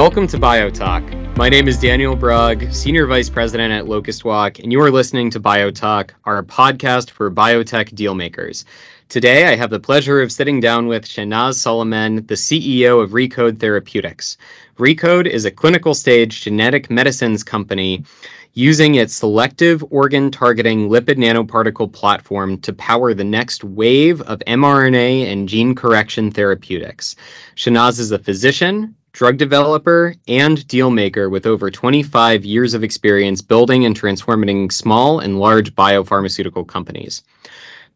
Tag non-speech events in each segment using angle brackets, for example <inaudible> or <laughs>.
Welcome to BioTalk. My name is Daniel Brugg, Senior Vice President at Locust Walk, and you are listening to BioTalk, our podcast for biotech dealmakers. Today, I have the pleasure of sitting down with Shahnaz Soliman, the CEO of Recode Therapeutics. Recode is a clinical stage genetic medicines company using its selective organ targeting lipid nanoparticle platform to power the next wave of mRNA and gene correction therapeutics. Shahnaz is a physician, drug developer, and deal maker with over 25 years of experience building and transforming small and large biopharmaceutical companies.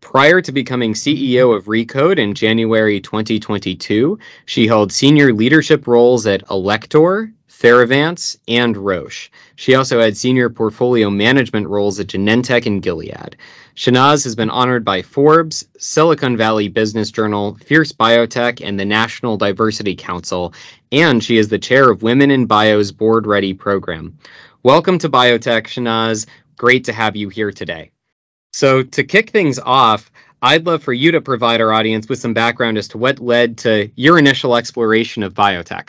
Prior to becoming CEO of Recode in January 2022, she held senior leadership roles at Alector, Theravance, and Roche. She also had senior portfolio management roles at Genentech and Gilead. Shahnaz has been honored by Forbes, Silicon Valley Business Journal, Fierce Biotech, and the National Diversity Council, and she is the chair of Women in Bio's Board Ready program. Welcome to Biotech, Shanaz. Great to have you here today. So, to kick things off, I'd love for you to provide our audience with some background as to what led to your initial exploration of biotech.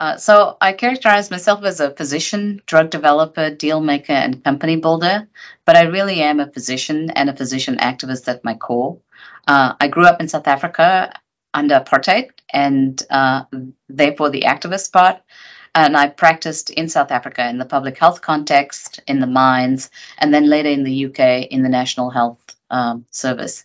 Uh, so I characterize myself as a physician, drug developer, deal maker, and company builder, but I really am a physician and a physician activist at my core. Uh, I grew up in South Africa under apartheid, and uh, therefore the activist part. And I practiced in South Africa in the public health context, in the mines, and then later in the UK in the National Health um, Service.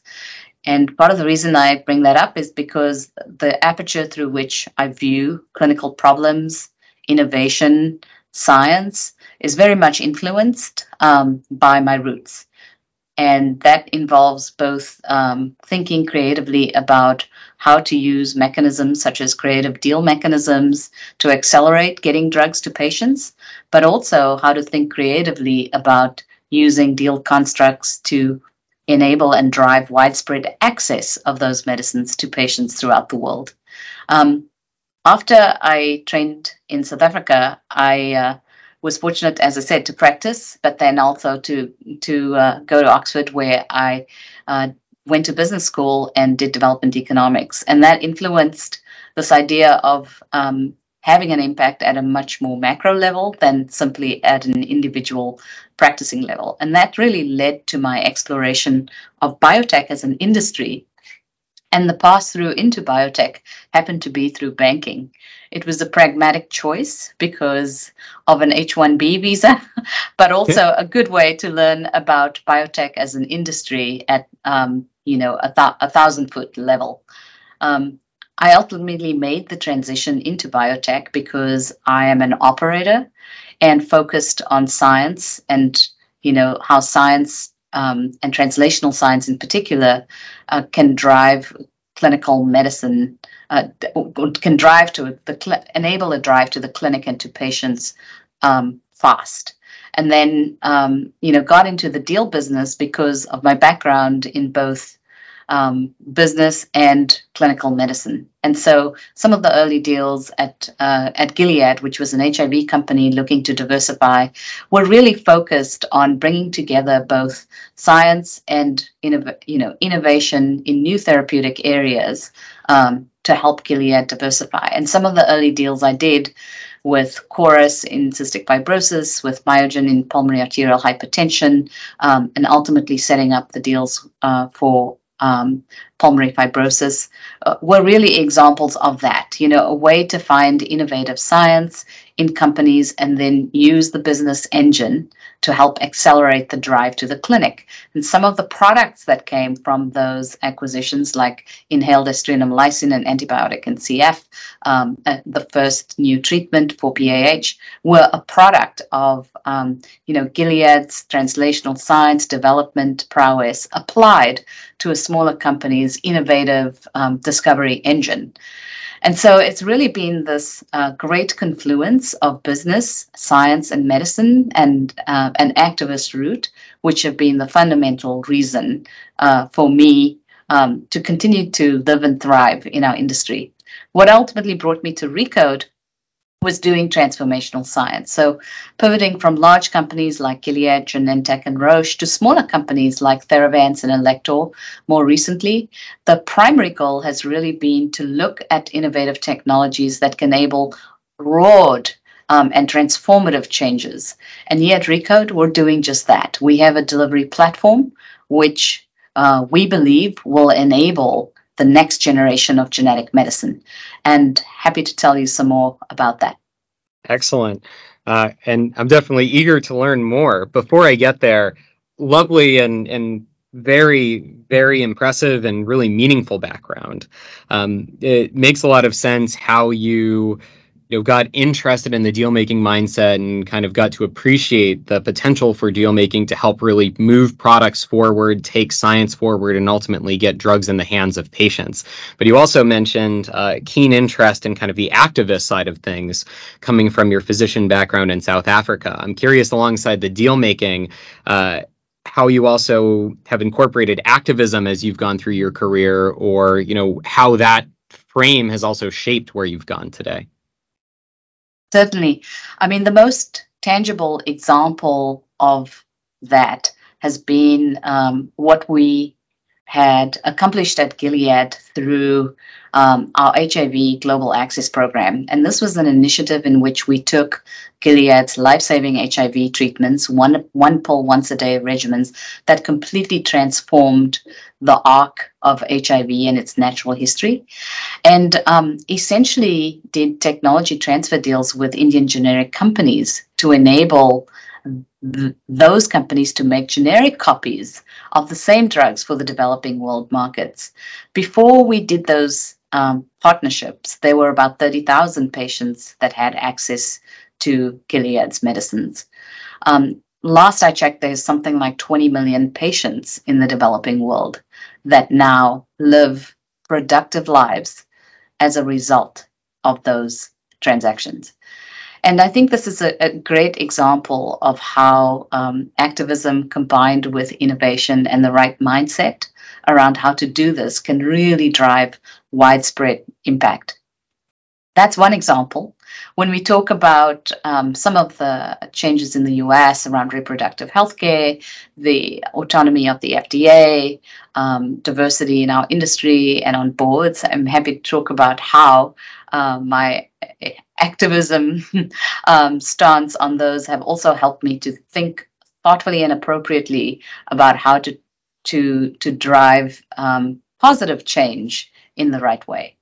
And part of the reason I bring that up is because the aperture through which I view clinical problems, innovation, science is very much influenced um, by my roots. And that involves both um, thinking creatively about how to use mechanisms such as creative deal mechanisms to accelerate getting drugs to patients, but also how to think creatively about using deal constructs to enable and drive widespread access of those medicines to patients throughout the world. Um, after I trained in South Africa, I uh, was fortunate, as I said, to practice, but then also to to uh, go to Oxford, where I uh, went to business school and did development economics, and that influenced this idea of um, having an impact at a much more macro level than simply at an individual practicing level. And that really led to my exploration of biotech as an industry. And the pass through into biotech happened to be through banking. It was a pragmatic choice because of an H 1B visa, <laughs> but also a good way to learn about biotech as an industry at um, you know a, th- a thousand foot level. Um, I ultimately made the transition into biotech because I am an operator and focused on science and you know how science um, and translational science in particular uh, can drive clinical medicine uh, can drive to the cl- enable a drive to the clinic and to patients um, fast. And then um, you know got into the deal business because of my background in both um, business and clinical medicine. And so some of the early deals at uh, at Gilead, which was an HIV company looking to diversify, were really focused on bringing together both science and you know innovation in new therapeutic areas um, to help Gilead diversify. And some of the early deals I did with Chorus in cystic fibrosis, with Myogen in pulmonary arterial hypertension, um, and ultimately setting up the deals uh, for um, pulmonary fibrosis uh, were really examples of that. You know, a way to find innovative science in companies and then use the business engine to help accelerate the drive to the clinic. And some of the products that came from those acquisitions, like inhaled lysine, and antibiotic and CF, um, uh, the first new treatment for PAH, were a product of um, you know Gilead's translational science development prowess applied to a smaller company's innovative um, discovery engine. And so it's really been this uh, great confluence of business, science, and medicine, and uh, an activist route, which have been the fundamental reason uh, for me um, to continue to live and thrive in our industry. What ultimately brought me to Recode was doing transformational science. So, pivoting from large companies like Gilead, Genentech, and Roche to smaller companies like Theravance and Alector more recently, the primary goal has really been to look at innovative technologies that can enable broad um, and transformative changes. And at Recode, we're doing just that. We have a delivery platform which uh, we believe will enable the next generation of genetic medicine. And happy to tell you some more about that. Excellent. Uh, and I'm definitely eager to learn more. Before I get there, lovely and, and very, very impressive and really meaningful background. Um, it makes a lot of sense how you you know got interested in the deal making mindset and kind of got to appreciate the potential for deal making to help really move products forward take science forward and ultimately get drugs in the hands of patients. But you also mentioned uh, keen interest in kind of the activist side of things coming from your physician background in south africa. I'm curious alongside the deal making uh, how you also have incorporated activism as you've gone through your career or you know how that frame has also shaped where you've gone today Certainly. I mean, the most tangible example of that has been um, what we had accomplished at Gilead through um, our HIV Global Access Program. And this was an initiative in which we took Gilead's life saving HIV treatments, one, one pill once a day regimens, that completely transformed the arc of HIV and its natural history, and um, essentially did technology transfer deals with Indian generic companies to enable th- those companies to make generic copies of the same drugs for the developing world markets. Before we did those um, partnerships, there were about 30,000 patients that had access to Gilead's medicines. Um, last I checked, there's something like 20 million patients in the developing world that now live productive lives as a result of those transactions. And I think this is a, a great example of how um, activism combined with innovation and the right mindset around how to do this can really drive widespread impact. That's one example. When we talk about um, some of the changes in the US around reproductive health care, the autonomy of the FDA, um, diversity in our industry and on boards, I'm happy to talk about how uh, my activism <laughs> um, stance on those have also helped me to think thoughtfully and appropriately about how to to to drive um, positive change in the right way.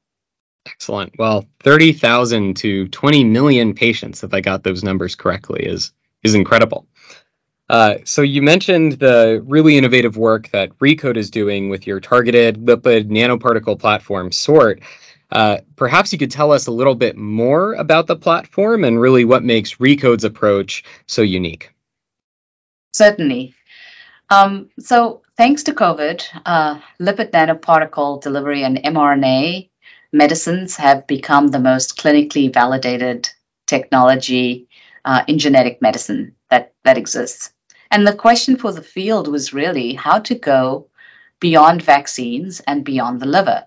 Excellent. Well, 30,000 to 20 million patients, if I got those numbers correctly, is is incredible. Uh, so you mentioned the really innovative work that Recode is doing with your targeted lipid nanoparticle platform, SORT. Uh, perhaps you could tell us a little bit more about the platform and really what makes Recode's approach so unique. Certainly. Um, so, thanks to COVID, uh, lipid nanoparticle delivery and mRNA medicines have become the most clinically validated technology uh, in genetic medicine that, that exists. And the question for the field was really how to go beyond vaccines and beyond the liver.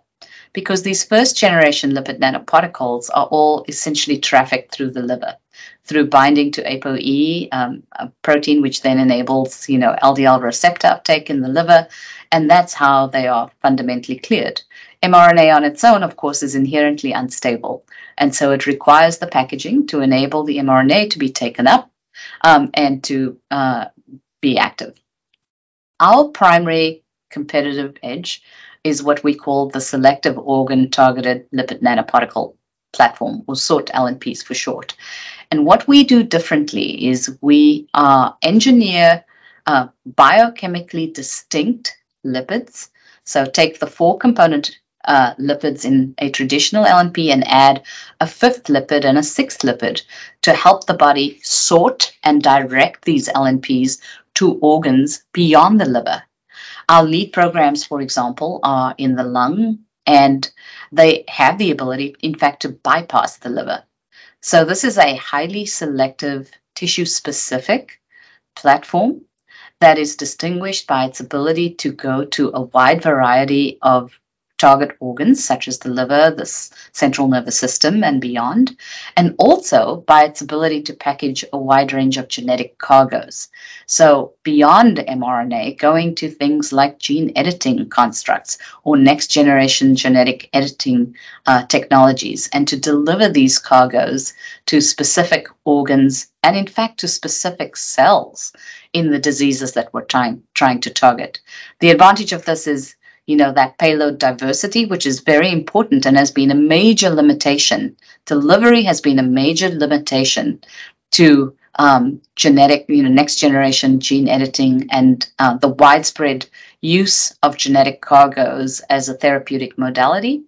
Because these first generation lipid nanoparticles are all essentially trafficked through the liver through binding to ApoE, um, a protein which then enables, you know, LDL receptor uptake in the liver, and that's how they are fundamentally cleared mRNA on its own, of course, is inherently unstable. And so it requires the packaging to enable the mRNA to be taken up um, and to uh, be active. Our primary competitive edge is what we call the selective organ targeted lipid nanoparticle platform, or SORT LNPs for short. And what we do differently is we uh, engineer uh, biochemically distinct lipids. So take the four component uh, lipids in a traditional LNP and add a fifth lipid and a sixth lipid to help the body sort and direct these LNPs to organs beyond the liver. Our lead programs, for example, are in the lung and they have the ability, in fact, to bypass the liver. So, this is a highly selective, tissue specific platform that is distinguished by its ability to go to a wide variety of target organs such as the liver, the central nervous system, and beyond, and also by its ability to package a wide range of genetic cargoes. So, beyond mRNA, going to things like gene editing constructs or next generation genetic editing uh, technologies, and to deliver these cargoes to specific organs and, in fact, to specific cells in the diseases that we're trying, trying to target. The advantage of this is you know, that payload diversity, which is very important and has been a major limitation. Delivery has been a major limitation to um, genetic, you know, next generation gene editing and uh, the widespread use of genetic cargoes as a therapeutic modality.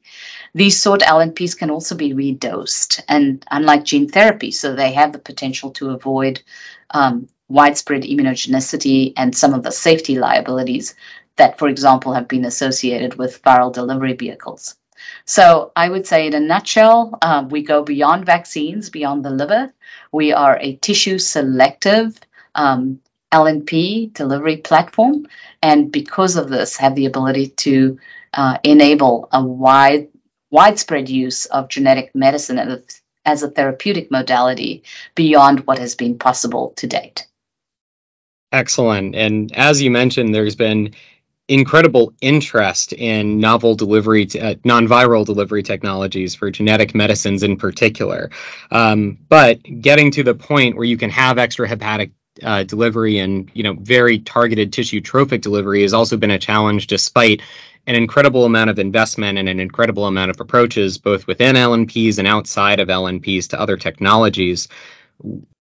These sort LNPs can also be redosed, and unlike gene therapy, so they have the potential to avoid um, widespread immunogenicity and some of the safety liabilities that, for example, have been associated with viral delivery vehicles. So I would say, in a nutshell, um, we go beyond vaccines, beyond the liver. We are a tissue selective um, LNP delivery platform, and because of this, have the ability to uh, enable a wide, widespread use of genetic medicine as as a therapeutic modality beyond what has been possible to date. Excellent. And as you mentioned, there's been incredible interest in novel delivery, uh, non-viral delivery technologies for genetic medicines in particular. Um, but getting to the point where you can have extrahepatic uh, delivery and you know very targeted tissue trophic delivery has also been a challenge, despite an incredible amount of investment and an incredible amount of approaches, both within LNPs and outside of LNPs to other technologies.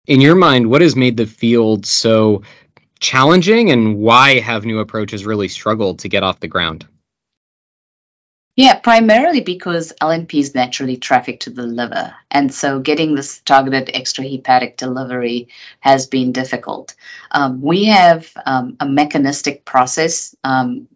In your mind, what has made the field so challenging and why have new approaches really struggled to get off the ground? Yeah, primarily because LNPs naturally traffic to the liver. And so getting this targeted extrahepatic delivery has been difficult. Um, we have um, a mechanistic process um,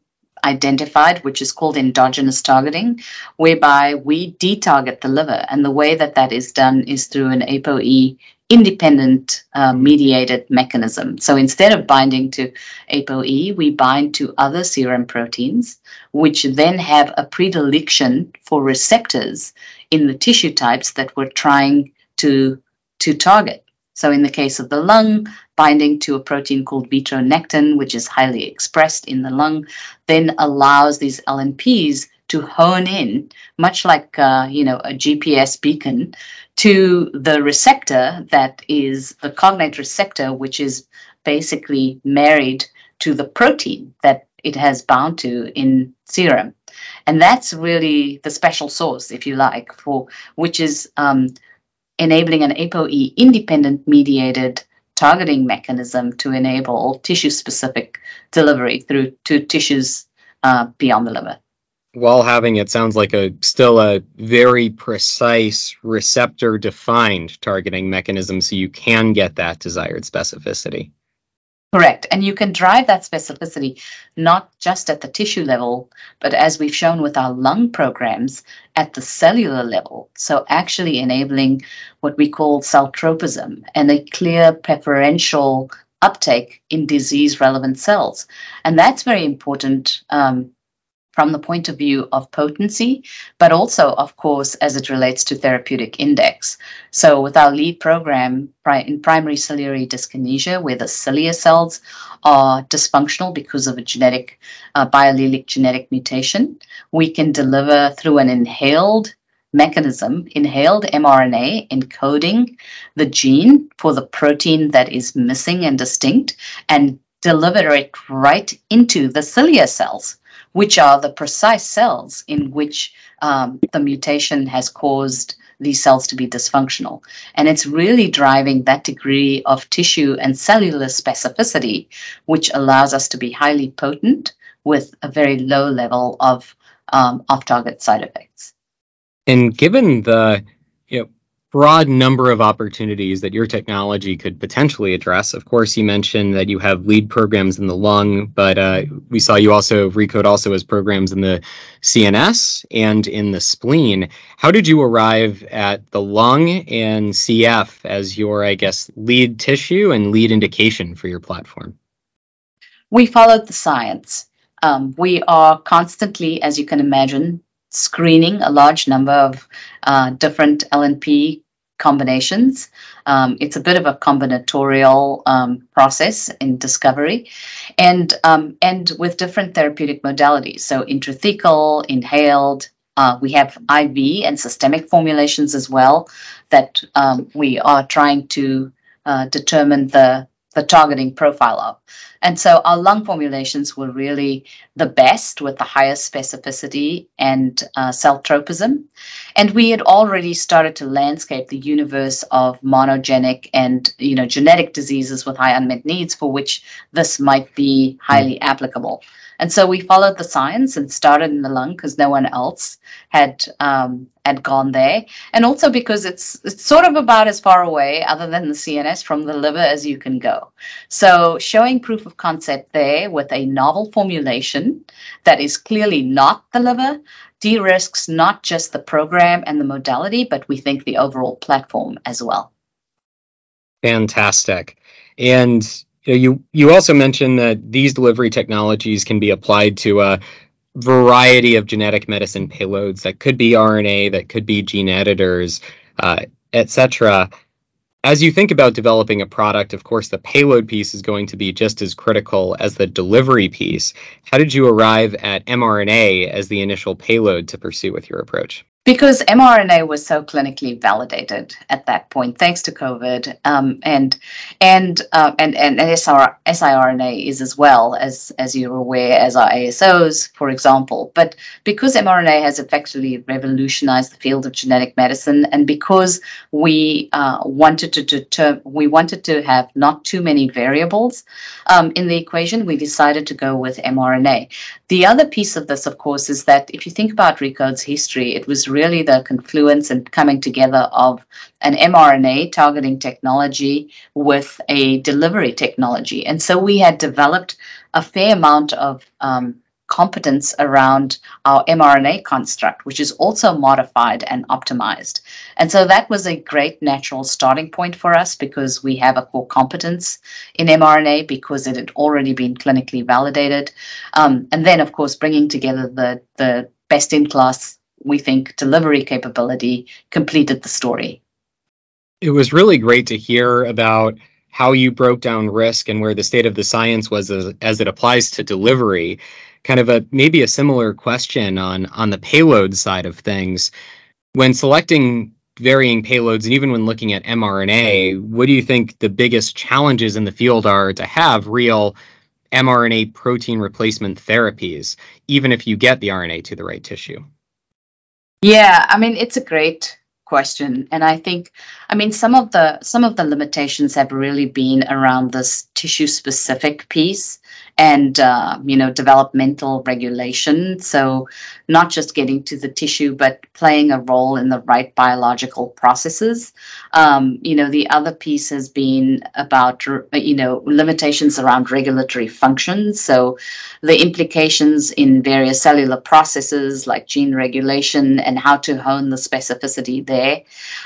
identified, which is called endogenous targeting, whereby we detarget the liver. And the way that that is done is through an ApoE independent uh, mediated mechanism. So instead of binding to ApoE, we bind to other serum proteins, which then have a predilection for receptors in the tissue types that we're trying to, to target. So in the case of the lung, binding to a protein called vitronectin, which is highly expressed in the lung, then allows these LNPs to hone in, much like uh, you know a GPS beacon, to the receptor that is the cognate receptor, which is basically married to the protein that it has bound to in serum. And that's really the special source, if you like, for which is um, enabling an ApoE independent mediated targeting mechanism to enable tissue specific delivery through to tissues uh, beyond the liver while having it sounds like a still a very precise receptor defined targeting mechanism so you can get that desired specificity. Correct. And you can drive that specificity not just at the tissue level but as we've shown with our lung programs at the cellular level. So actually enabling what we call cell tropism and a clear preferential uptake in disease relevant cells. And that's very important um, from the point of view of potency, but also, of course, as it relates to therapeutic index. So, with our lead program in primary ciliary dyskinesia, where the cilia cells are dysfunctional because of a genetic, uh, biallelic genetic mutation, we can deliver through an inhaled mechanism, inhaled mRNA encoding the gene for the protein that is missing and distinct, and deliver it right into the cilia cells which are the precise cells in which um, the mutation has caused these cells to be dysfunctional. And it's really driving that degree of tissue and cellular specificity, which allows us to be highly potent with a very low level of um, off target side effects. And given the broad number of opportunities that your technology could potentially address. Of course, you mentioned that you have lead programs in the lung, but uh, we saw you also ReCODE also has programs in the CNS and in the spleen. How did you arrive at the lung and CF as your, I guess, lead tissue and lead indication for your platform? We followed the science. Um, we are constantly, as you can imagine, screening a large number of uh, different LNP combinations. Um, it's a bit of a combinatorial um, process in discovery, and um, and with different therapeutic modalities. So intrathecal, inhaled. Uh, we have IV and systemic formulations as well that um, we are trying to uh, determine the the targeting profile of. And so our lung formulations were really the best with the highest specificity and uh, cell tropism. And we had already started to landscape the universe of monogenic and you know genetic diseases with high unmet needs for which this might be highly applicable. And so we followed the science and started in the lung because no one else had um, had gone there, and also because it's it's sort of about as far away, other than the CNS, from the liver as you can go. So showing proof of concept there with a novel formulation that is clearly not the liver de-risks not just the program and the modality, but we think the overall platform as well. Fantastic. And you you also mentioned that these delivery technologies can be applied to a variety of genetic medicine payloads that could be RNA, that could be gene editors, uh, etc. As you think about developing a product, of course, the payload piece is going to be just as critical as the delivery piece. How did you arrive at mRNA as the initial payload to pursue with your approach? Because mRNA was so clinically validated at that point, thanks to COVID, um, and and uh, and and SR, siRNA is as well as as you're aware as our ASOs, for example. But because mRNA has effectively revolutionized the field of genetic medicine, and because we uh, wanted to deter- we wanted to have not too many variables um, in the equation, we decided to go with mRNA. The other piece of this, of course, is that if you think about Recode's history, it was really the confluence and coming together of an mRNA targeting technology with a delivery technology. And so we had developed a fair amount of um, competence around our mRNA construct, which is also modified and optimized. And so that was a great natural starting point for us because we have a core competence in mRNA because it had already been clinically validated. Um, and then, of course, bringing together the, the best in class, we think, delivery capability completed the story. It was really great to hear about how you broke down risk and where the state of the science was as, as it applies to delivery kind of a maybe a similar question on on the payload side of things. When selecting varying payloads and even when looking at mRNA, what do you think the biggest challenges in the field are to have real mRNA protein replacement therapies, even if you get the RNA to the right tissue? Yeah, I mean, it's a great question and i think i mean some of the some of the limitations have really been around this tissue specific piece and uh, you know developmental regulation. So not just getting to the tissue but playing a role in the right biological processes. Um, you know the other piece has been about you know limitations around regulatory functions. So the implications in various cellular processes like gene regulation and how to hone the specificity there.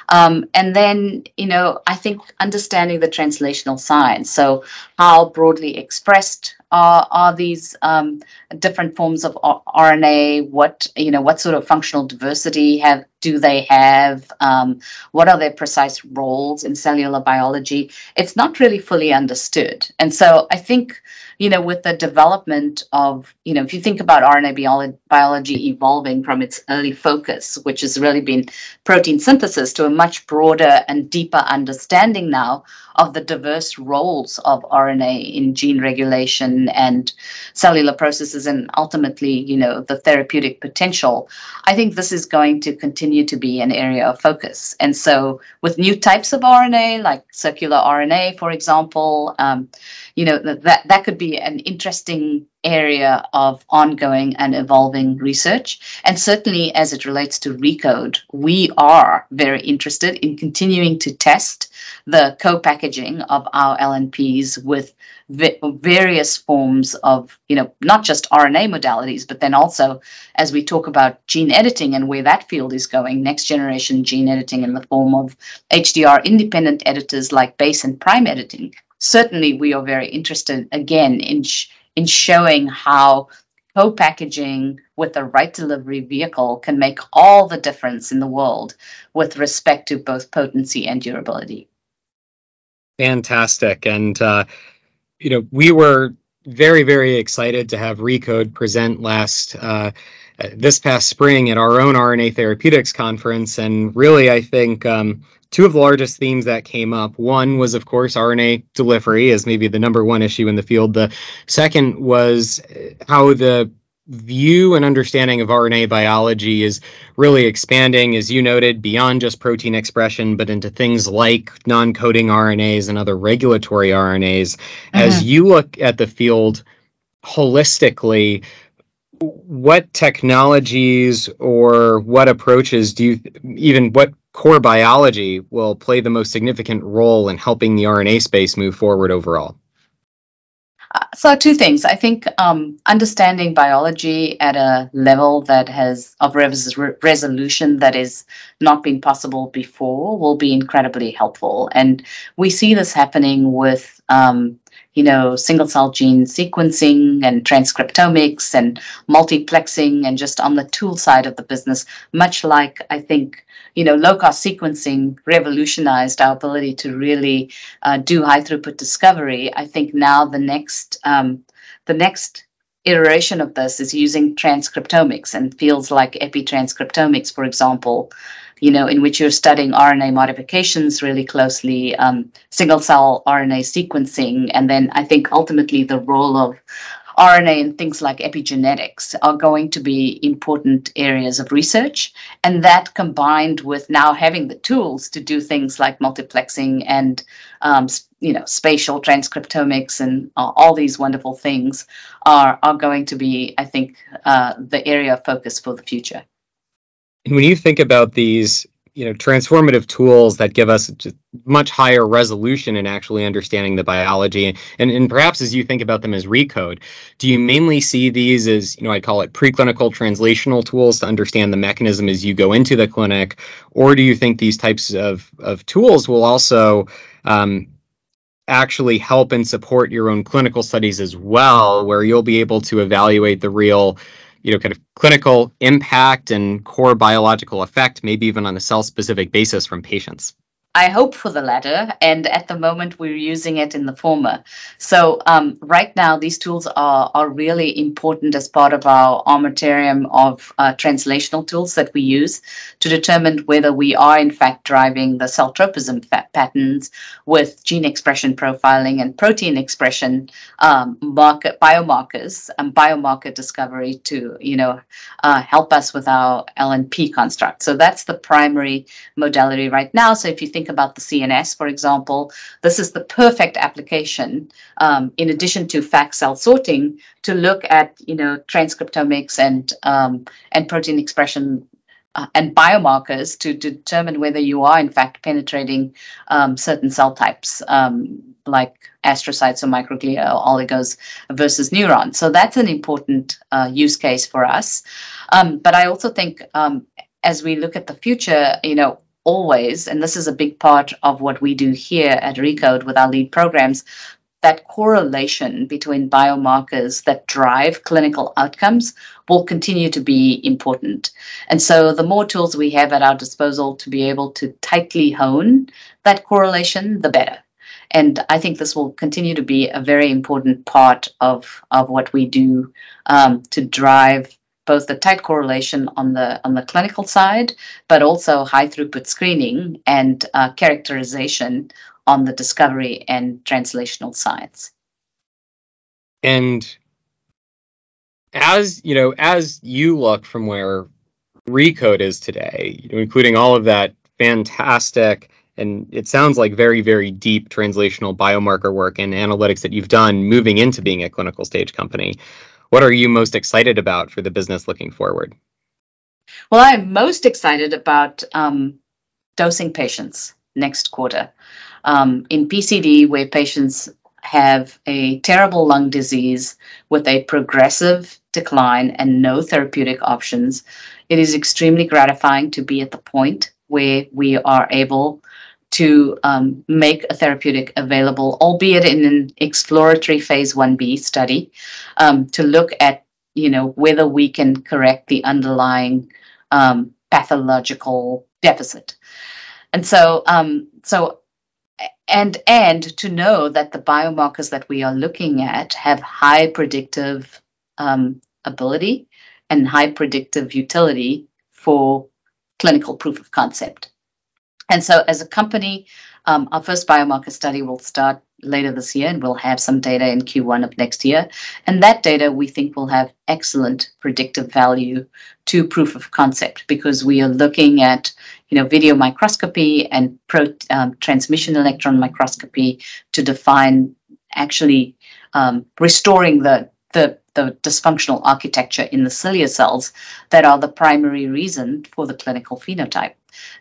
Um, and then you know i think understanding the translational science. So how broadly expressed are, are these um, different forms of RNA? What you know, what sort of functional diversity have do they have? Um, what are their precise roles in cellular biology? It's not really fully understood, and so I think you know, with the development of, you know, if you think about RNA biology evolving from its early focus, which has really been protein synthesis, to a much broader and deeper understanding now of the diverse roles of RNA in gene regulation and cellular processes, and ultimately, you know, the therapeutic potential, I think this is going to continue to be an area of focus. And so, with new types of RNA, like circular RNA, for example, um, you know that that could be an interesting area of ongoing and evolving research. And certainly as it relates to recode we are very interested in continuing to test the co-packaging of our lnps with various forms of you know not just rna modalities but then also as we talk about gene editing and where that field is going next generation gene editing in the form of hdr independent editors like base and prime editing certainly we are very interested again in sh- in showing how co packaging with the right delivery vehicle can make all the difference in the world with respect to both potency and durability. Fantastic. And, uh, you know, we were very, very excited to have Recode present last. Uh, this past spring at our own RNA therapeutics conference. And really, I think um, two of the largest themes that came up one was, of course, RNA delivery as maybe the number one issue in the field. The second was how the view and understanding of RNA biology is really expanding, as you noted, beyond just protein expression, but into things like non coding RNAs and other regulatory RNAs. Mm-hmm. As you look at the field holistically, what technologies or what approaches do you even what core biology will play the most significant role in helping the RNA space move forward overall? Uh, so two things. I think um, understanding biology at a level that has of res- resolution that is not been possible before will be incredibly helpful. And we see this happening with um, you know, single cell gene sequencing and transcriptomics and multiplexing and just on the tool side of the business, much like I think, you know, low cost sequencing revolutionized our ability to really uh, do high throughput discovery. I think now the next, um, the next iteration of this is using transcriptomics and fields like epitranscriptomics, for example, you know, in which you're studying RNA modifications really closely, um, single cell RNA sequencing, and then I think ultimately the role of RNA and things like epigenetics are going to be important areas of research. And that combined with now having the tools to do things like multiplexing and, um, you know, spatial transcriptomics and uh, all these wonderful things are, are going to be, I think, uh, the area of focus for the future. And when you think about these, you know, transformative tools that give us much higher resolution in actually understanding the biology, and, and perhaps as you think about them as recode, do you mainly see these as, you know, I'd call it preclinical translational tools to understand the mechanism as you go into the clinic, or do you think these types of, of tools will also um, actually help and support your own clinical studies as well, where you'll be able to evaluate the real you know, kind of clinical impact and core biological effect, maybe even on a cell specific basis from patients? I hope for the latter, and at the moment we're using it in the former. So um, right now, these tools are are really important as part of our armamentarium of uh, translational tools that we use to determine whether we are in fact driving the cell tropism patterns with gene expression profiling and protein expression um, marker biomarkers and biomarker discovery to you know uh, help us with our LNP construct. So that's the primary modality right now. So if you think think about the CNS, for example, this is the perfect application, um, in addition to FACS cell sorting, to look at you know transcriptomics and um, and protein expression uh, and biomarkers to determine whether you are in fact penetrating um, certain cell types um, like astrocytes or microglia or oligos versus neurons. So that's an important uh, use case for us. Um, but I also think um, as we look at the future, you know, always, and this is a big part of what we do here at Recode with our lead programs, that correlation between biomarkers that drive clinical outcomes will continue to be important. And so, the more tools we have at our disposal to be able to tightly hone that correlation, the better. And I think this will continue to be a very important part of, of what we do um, to drive both the tight correlation on the on the clinical side, but also high throughput screening and uh, characterization on the discovery and translational sides. And as you know, as you look from where Recode is today, including all of that fantastic and it sounds like very very deep translational biomarker work and analytics that you've done moving into being a clinical stage company what are you most excited about for the business looking forward? Well, I'm most excited about um, dosing patients next quarter. Um, in PCD, where patients have a terrible lung disease with a progressive decline and no therapeutic options, it is extremely gratifying to be at the point where we are able to um, make a therapeutic available, albeit in an exploratory phase 1b study, um, to look at you know, whether we can correct the underlying um, pathological deficit. And so, um, so, and and to know that the biomarkers that we are looking at have high predictive um, ability and high predictive utility for clinical proof of concept. And so, as a company, um, our first biomarker study will start later this year, and we'll have some data in Q1 of next year. And that data we think will have excellent predictive value to proof of concept because we are looking at, you know, video microscopy and pro, um, transmission electron microscopy to define actually um, restoring the the the dysfunctional architecture in the cilia cells that are the primary reason for the clinical phenotype.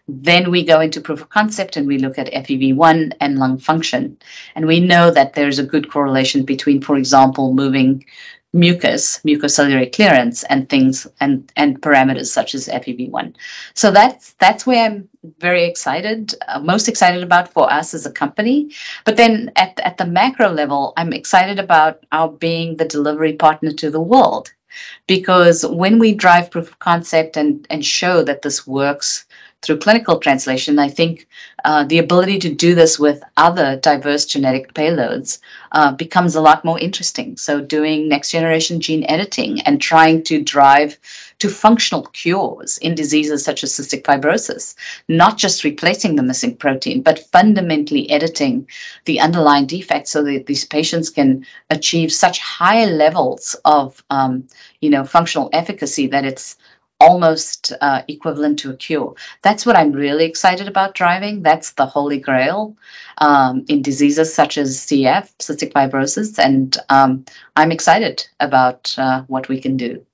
Then we go into proof of concept and we look at FEV1 and lung function. And we know that there's a good correlation between, for example, moving mucus, mucociliary clearance, and things and and parameters such as FEV1. So that's that's where I'm very excited, uh, most excited about for us as a company. But then at at the macro level, I'm excited about our being the delivery partner to the world, because when we drive proof of concept and and show that this works through clinical translation, I think uh, the ability to do this with other diverse genetic payloads uh, becomes a lot more interesting. So, doing next generation gene editing and trying to drive to functional cures in diseases such as cystic fibrosis, not just replacing the missing protein, but fundamentally editing the underlying defect so that these patients can achieve such high levels of um, you know functional efficacy that it's almost uh, equivalent to a cure. That's what I'm really excited about driving. That's the holy grail um, in diseases such as CF, cystic fibrosis, and um, I'm excited about uh, what we can do.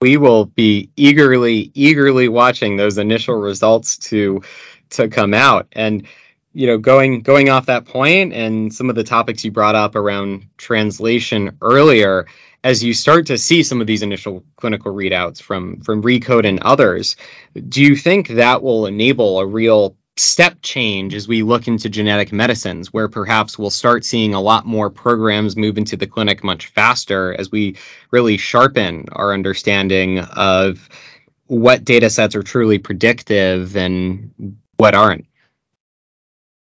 We will be eagerly, eagerly watching those initial results to to come out and you know going going off that point and some of the topics you brought up around translation earlier as you start to see some of these initial clinical readouts from from recode and others do you think that will enable a real step change as we look into genetic medicines where perhaps we'll start seeing a lot more programs move into the clinic much faster as we really sharpen our understanding of what data sets are truly predictive and what aren't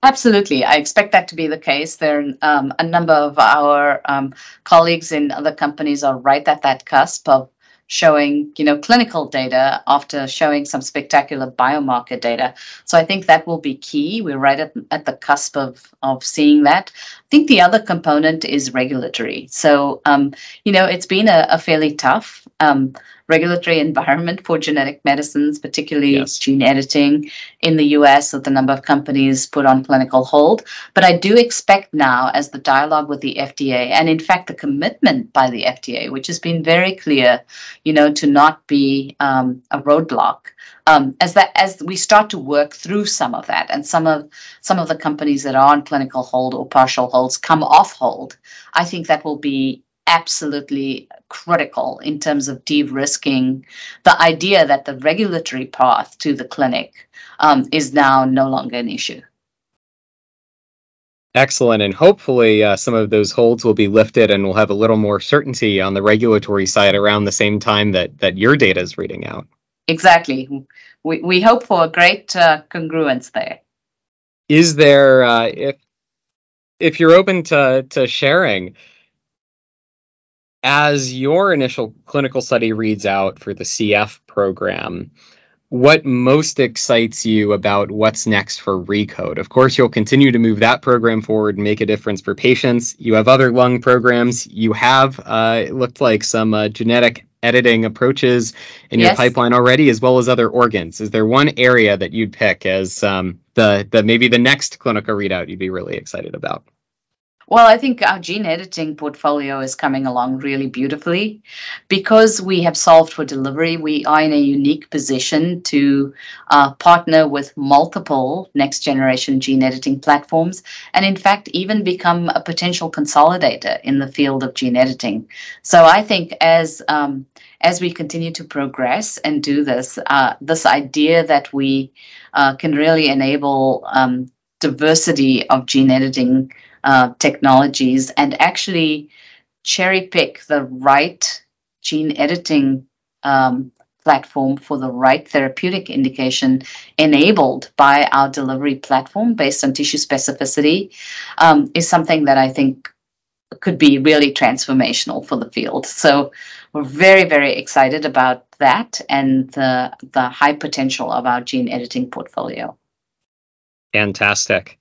Absolutely. I expect that to be the case. There um, a number of our um, colleagues in other companies are right at that cusp of showing, you know, clinical data after showing some spectacular biomarker data. So I think that will be key. We're right at, at the cusp of, of seeing that. I think the other component is regulatory. So, um, you know, it's been a, a fairly tough um, regulatory environment for genetic medicines, particularly yes. gene editing in the US, with the number of companies put on clinical hold. But I do expect now, as the dialogue with the FDA, and in fact, the commitment by the FDA, which has been very clear, you know, to not be um, a roadblock. Um, as that as we start to work through some of that and some of some of the companies that are on clinical hold or partial holds come off hold i think that will be absolutely critical in terms of de-risking the idea that the regulatory path to the clinic um, is now no longer an issue. Excellent, and hopefully uh, some of those holds will be lifted, and we'll have a little more certainty on the regulatory side around the same time that that your data is reading out. Exactly, we we hope for a great uh, congruence there. Is there, uh, if if you're open to to sharing, as your initial clinical study reads out for the CF program, what most excites you about what's next for Recode? Of course, you'll continue to move that program forward and make a difference for patients. You have other lung programs. You have, uh, it looked like, some uh, genetic editing approaches in yes. your pipeline already, as well as other organs. Is there one area that you'd pick as um, the, the maybe the next clinical readout you'd be really excited about? Well, I think our gene editing portfolio is coming along really beautifully. Because we have solved for delivery, we are in a unique position to uh, partner with multiple next generation gene editing platforms, and in fact, even become a potential consolidator in the field of gene editing. So I think as um, as we continue to progress and do this, uh, this idea that we uh, can really enable um, diversity of gene editing uh, technologies and actually cherry pick the right gene editing um, platform for the right therapeutic indication enabled by our delivery platform based on tissue specificity um, is something that I think could be really transformational for the field. So we're very, very excited about that and the, the high potential of our gene editing portfolio. Fantastic.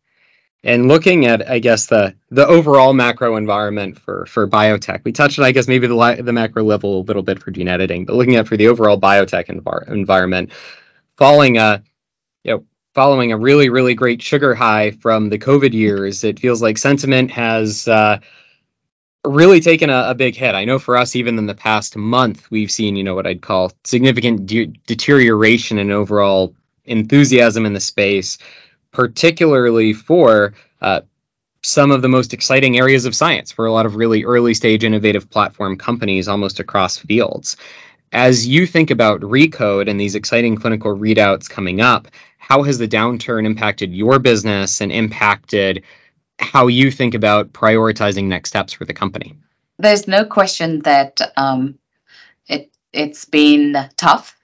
And looking at, I guess the the overall macro environment for for biotech, we touched on, I guess, maybe the the macro level a little bit for gene editing, but looking at for the overall biotech envir- environment, following a, you know, following a really really great sugar high from the COVID years, it feels like sentiment has uh, really taken a, a, big hit. I know for us, even in the past month, we've seen, you know, what I'd call significant de- deterioration in overall enthusiasm in the space particularly for uh, some of the most exciting areas of science for a lot of really early stage innovative platform companies almost across fields. As you think about Recode and these exciting clinical readouts coming up, how has the downturn impacted your business and impacted how you think about prioritizing next steps for the company? There's no question that um, it it's been tough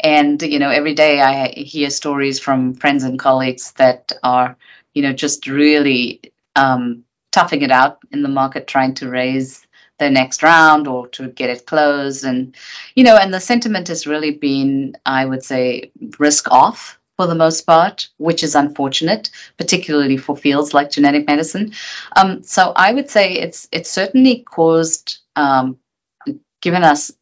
and, you know, every day I hear stories from friends and colleagues that are, you know, just really um, toughing it out in the market, trying to raise their next round or to get it closed. And, you know, and the sentiment has really been, I would say, risk off for the most part, which is unfortunate, particularly for fields like genetic medicine. Um, so I would say it's it's certainly caused, um, given us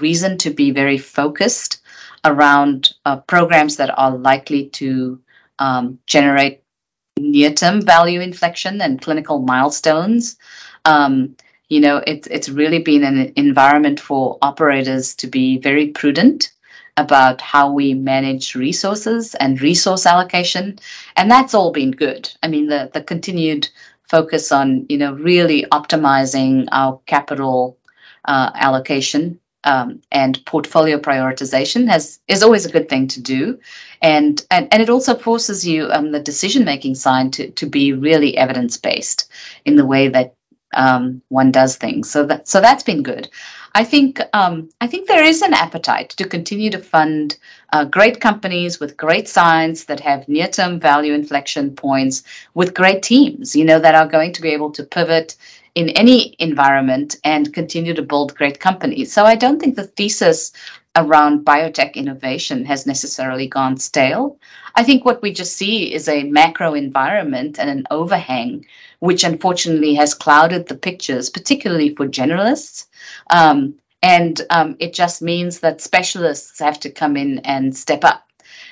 reason to be very focused around uh, programs that are likely to um, generate near-term value inflection and clinical milestones. Um, you know, it's it's really been an environment for operators to be very prudent about how we manage resources and resource allocation, and that's all been good. I mean, the the continued focus on you know really optimizing our capital uh, allocation um, and portfolio prioritization has is always a good thing to do, and and, and it also forces you on um, the decision making side to to be really evidence based in the way that um, one does things. So that so that's been good. I think um, I think there is an appetite to continue to fund uh, great companies with great science that have near-term value inflection points with great teams. You know that are going to be able to pivot in any environment and continue to build great companies. So I don't think the thesis around biotech innovation has necessarily gone stale. I think what we just see is a macro environment and an overhang, which unfortunately has clouded the pictures, particularly for generalists. Um, and um, it just means that specialists have to come in and step up.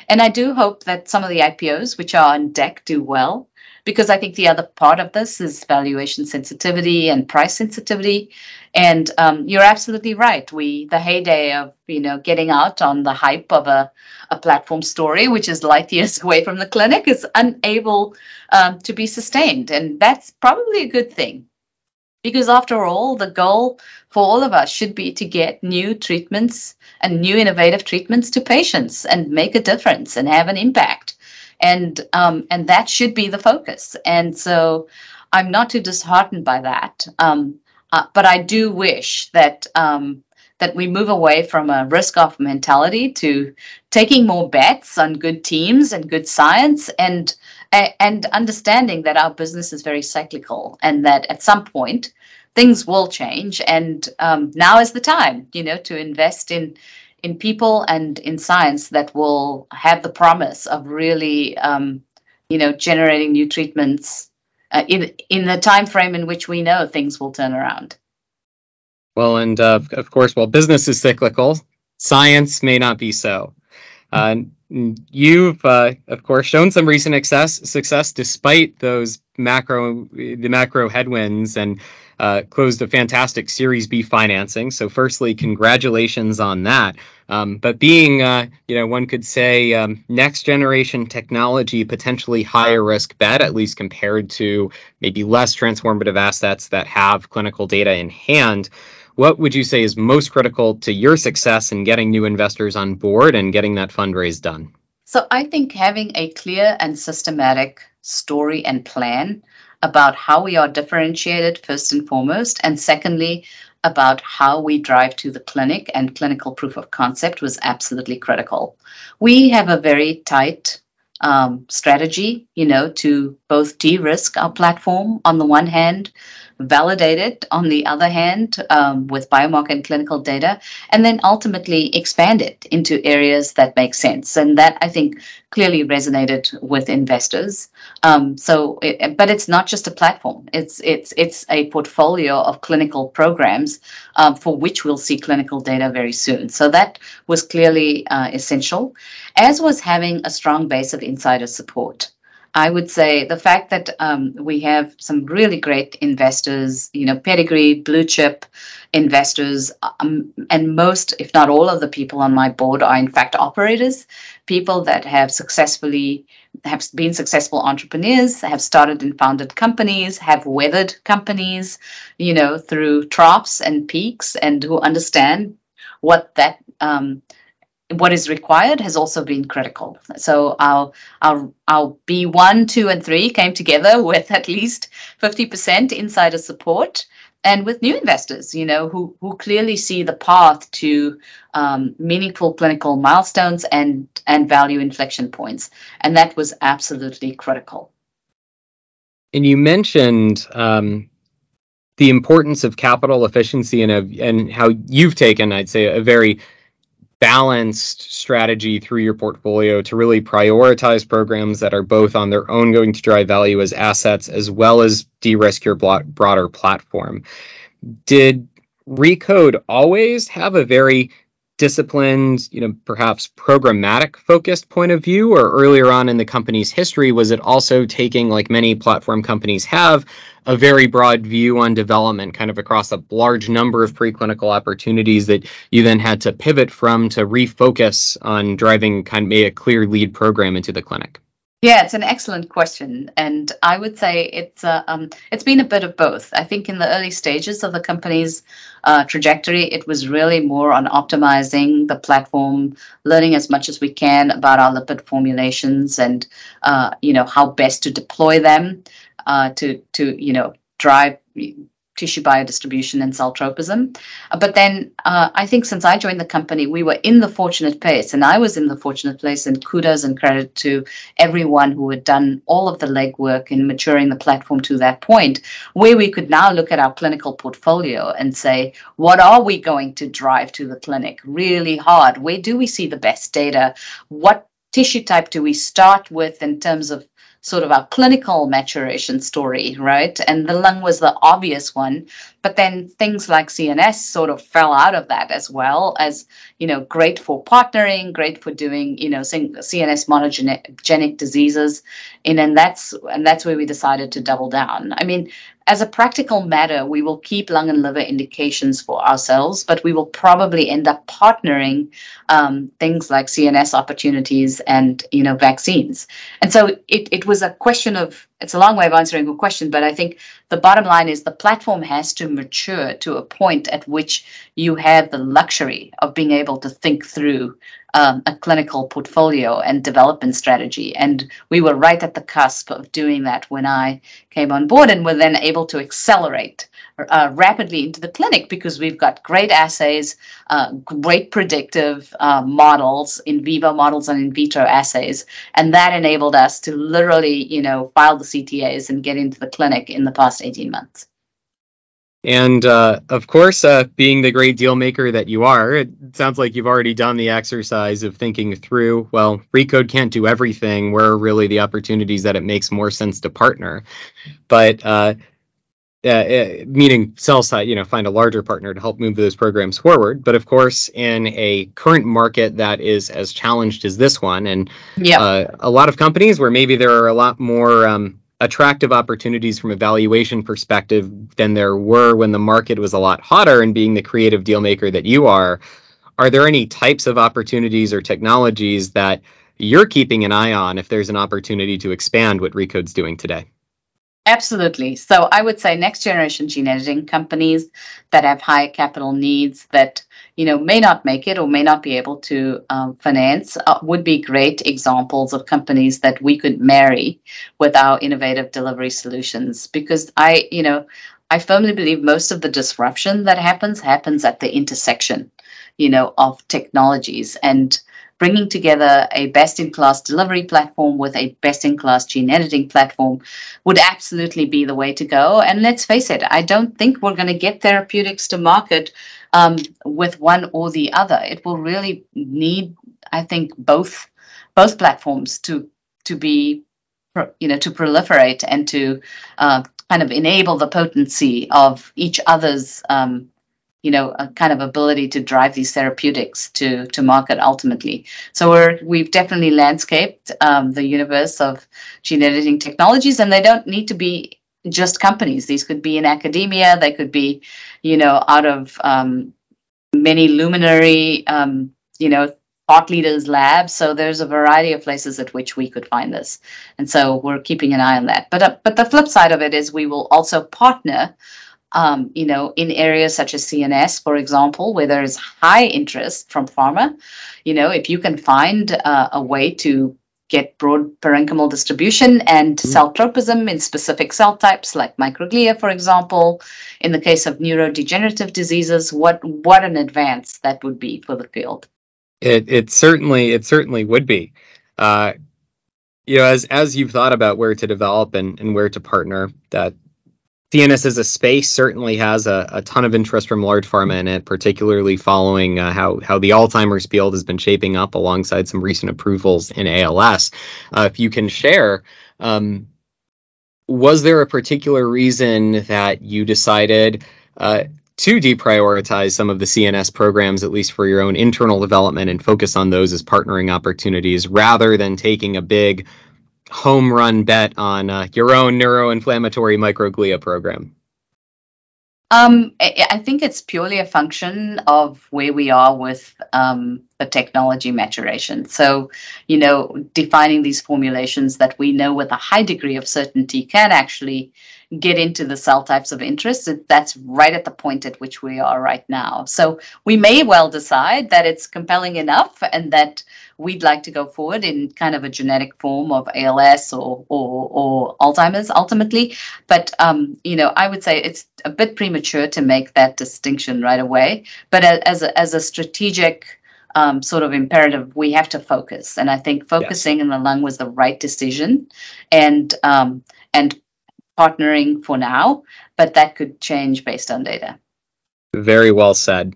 And I do hope that some of the IPOs, which are on deck, do well because I think the other part of this is valuation sensitivity and price sensitivity. And um, you're absolutely right. We the heyday of you know getting out on the hype of a, a platform story, which is light <laughs> years away from the clinic, is unable um, to be sustained, and that's probably a good thing. Because after all, the goal for all of us should be to get new treatments and new innovative treatments to patients and make a difference and have an impact and um, and that should be the focus. And so I'm not too disheartened by that, um, uh, but I do wish that um, that we move away from a risk-off mentality to taking more bets on good teams and good science and and understanding that our business is very cyclical and that at some point things will change and um, now is the time you know to invest in in people and in science that will have the promise of really, um, you know, generating new treatments uh, in in the time frame in which we know things will turn around. Well, and uh, of course, while business is cyclical, science may not be so. Uh, you've, uh, of course, shown some recent success, success despite those macro, the macro headwinds, and uh, closed a fantastic Series B financing. So, firstly, congratulations on that. Um, but being, uh, you know, one could say um, next generation technology, potentially higher risk bet, at least compared to maybe less transformative assets that have clinical data in hand. What would you say is most critical to your success in getting new investors on board and getting that fundraise done? So, I think having a clear and systematic story and plan about how we are differentiated, first and foremost, and secondly, about how we drive to the clinic and clinical proof of concept was absolutely critical. We have a very tight um, strategy, you know, to both de risk our platform on the one hand, validate it on the other hand um, with biomarker and clinical data, and then ultimately expand it into areas that make sense. And that I think clearly resonated with investors. Um, so, it, but it's not just a platform; it's it's it's a portfolio of clinical programs um, for which we'll see clinical data very soon. So that was clearly uh, essential, as was having a strong base of insider support. I would say the fact that um, we have some really great investors, you know, pedigree, blue chip investors, um, and most, if not all, of the people on my board are in fact operators, people that have successfully have been successful entrepreneurs, have started and founded companies, have weathered companies, you know, through troughs and peaks, and who understand what that um, what is required has also been critical. So our our our B one, two, and three came together <laughs> with at least fifty percent insider support, and with new investors, you know, who who clearly see the path to um, meaningful clinical milestones and and value inflection points, and that was absolutely critical. And you mentioned um, the importance of capital efficiency and a, and how you've taken, I'd say, a very balanced strategy through your portfolio to really prioritize programs that are both on their own going to drive value as assets as well as de-risk your broader platform. Did Recode always have a very disciplined, you know, perhaps programmatic focused point of view, or earlier on in the company's history, was it also taking, like many platform companies have, a very broad view on development, kind of across a large number of preclinical opportunities that you then had to pivot from to refocus on driving kind of a clear lead program into the clinic? Yeah, it's an excellent question, and I would say it's uh, um, it's been a bit of both. I think in the early stages of the company's uh, trajectory, it was really more on optimizing the platform, learning as much as we can about our lipid formulations, and uh, you know how best to deploy them uh, to to you know drive tissue biodistribution and cell tropism. Uh, but then uh, I think since I joined the company, we were in the fortunate place, and I was in the fortunate place, and kudos and credit to everyone who had done all of the legwork in maturing the platform to that point, where we could now look at our clinical portfolio and say, what are we going to drive to the clinic really hard? Where do we see the best data? What tissue type do we start with in terms of sort of our clinical maturation story, right? And the lung was the obvious one, but then things like CNS sort of fell out of that as well as, you know, great for partnering, great for doing, you know, CNS monogenic diseases. And then that's and that's where we decided to double down. I mean, as a practical matter, we will keep lung and liver indications for ourselves, but we will probably end up partnering um, things like CNS opportunities and you know vaccines. And so it, it was a question of it's a long way of answering a question, but I think the bottom line is the platform has to mature to a point at which you have the luxury of being able to think through um, a clinical portfolio and development strategy. And we were right at the cusp of doing that when I came on board and were then able to accelerate uh, rapidly into the clinic because we've got great assays, uh, great predictive uh, models, in vivo models and in vitro assays, and that enabled us to literally, you know, file the CTAs and get into the clinic in the past 18 months. And uh, of course, uh, being the great deal maker that you are, it sounds like you've already done the exercise of thinking through, well, Recode can't do everything. Where are really the opportunities that it makes more sense to partner? But uh, uh, uh meaning sell side, you know, find a larger partner to help move those programs forward. But of course, in a current market that is as challenged as this one, and yeah. Uh, a lot of companies where maybe there are a lot more um, attractive opportunities from a valuation perspective than there were when the market was a lot hotter and being the creative deal maker that you are are there any types of opportunities or technologies that you're keeping an eye on if there's an opportunity to expand what Recode's doing today? Absolutely. So I would say next generation gene editing companies that have high capital needs that you know may not make it or may not be able to um, finance uh, would be great examples of companies that we could marry with our innovative delivery solutions. Because I you know I firmly believe most of the disruption that happens happens at the intersection, you know, of technologies and bringing together a best in class delivery platform with a best in class gene editing platform would absolutely be the way to go. And let's face it, I don't think we're going to get therapeutics to market um, with one or the other. It will really need, I think, both both platforms to to be you know to proliferate and to uh, kind of enable the potency of each other's um, you know kind of ability to drive these therapeutics to to market ultimately so we're we've definitely landscaped um, the universe of gene editing technologies and they don't need to be just companies. These could be in academia. They could be you know out of um, many luminary um, you know thought leaders labs. So there's a variety of places at which we could find this. And so we're keeping an eye on that. But uh, but the flip side of it is we will also partner um, you know, in areas such as CNS, for example, where there is high interest from pharma, you know, if you can find uh, a way to get broad parenchymal distribution and mm-hmm. cell tropism in specific cell types like microglia, for example, in the case of neurodegenerative diseases, what what an advance that would be for the field. It it certainly it certainly would be. Uh, you know, as as you've thought about where to develop and, and where to partner, that CNS as a space certainly has a, a, ton of interest from large pharma in it, particularly following uh, how how the Alzheimer's field has been shaping up alongside some recent approvals in ALS. Uh, if you can share, um, was there a particular reason that you decided uh, to deprioritize some of the CNS programs, at least for your own internal development, and focus on those as partnering opportunities rather than taking a big home run bet on uh, your own neuroinflammatory microglia program? Um, I think it's purely a function of where we are with um, the technology maturation. So, you know, defining these formulations that we know with a high degree of certainty can actually get into the cell types of interest. That's right at the point at which we are right now. So, we may well decide that it's compelling enough and that we'd like to go forward in kind of a genetic form of ALS or or, or Alzheimer's ultimately. But um, you know, I would say it's a bit premature to make that distinction right away. But as a, as a strategic um, sort of imperative, we have to focus, and I think focusing yes. in the lung was the right decision, and um, and partnering for now, but that could change based on data. Very well said.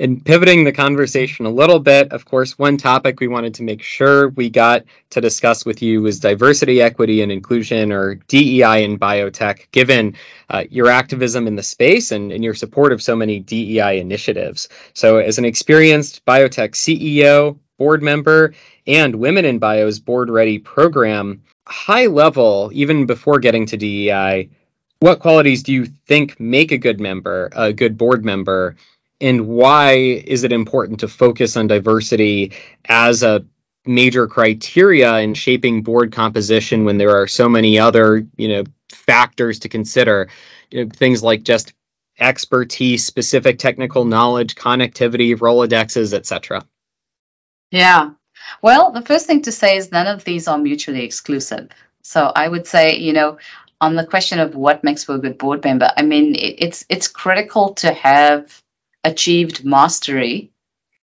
And pivoting the conversation a little bit, of course, one topic we wanted to make sure we got to discuss with you was diversity, equity, and inclusion, or DEI in biotech, given uh, your activism in the space and, and your support of so many DEI initiatives. So, as an experienced biotech CEO, board member, and Women in Bio's Board Ready program, high level, even before getting to DEI, what qualities do you think make a good member, a good board member? And why is it important to focus on diversity as a major criteria in shaping board composition when there are so many other you know factors to consider? You know, things like just expertise specific technical knowledge connectivity rolodexes etc yeah. Well the first thing to say is none of these are mutually exclusive. So i would say you know on the question of what makes for a good board member i mean it's it's critical to have achieved mastery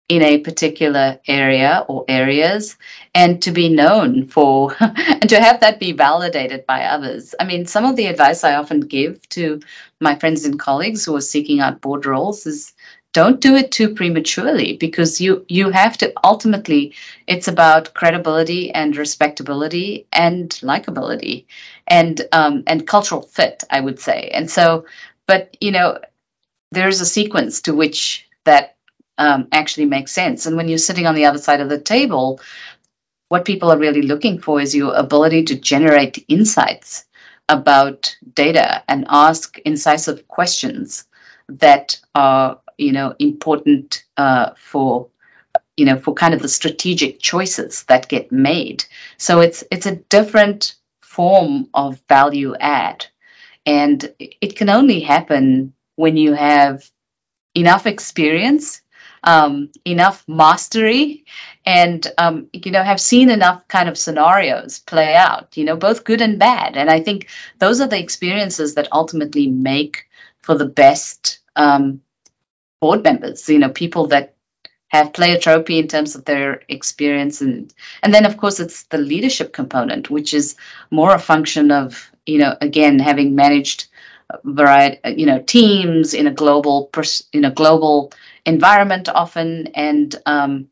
in a particular area or areas and to be known for <laughs> and to have that be validated by others. I mean, some of the advice I often give to my friends and colleagues who are seeking out board roles is don't do it too prematurely because you you have to ultimately it's about credibility and respectability and likability and um, and cultural fit i would say and so but you know there's a sequence to which that um, actually makes sense. And when you're sitting on the other side of the table, what people are really looking for is your ability to generate insights about data and ask incisive questions that are, you know, important uh, for you know for kind of the strategic choices that get made so it's it's a different form of value add. And it can only happen when you have enough experience, um, enough mastery, and um, you know have seen enough kind of scenarios play out. You know, both good and bad. And I think those are the experiences that ultimately make for the best um, board members. You know, people that have pleiotropy in terms of their experience and and then of course it's the leadership component which is more a function of you know again having managed variety you know teams in a global in a global environment often and um,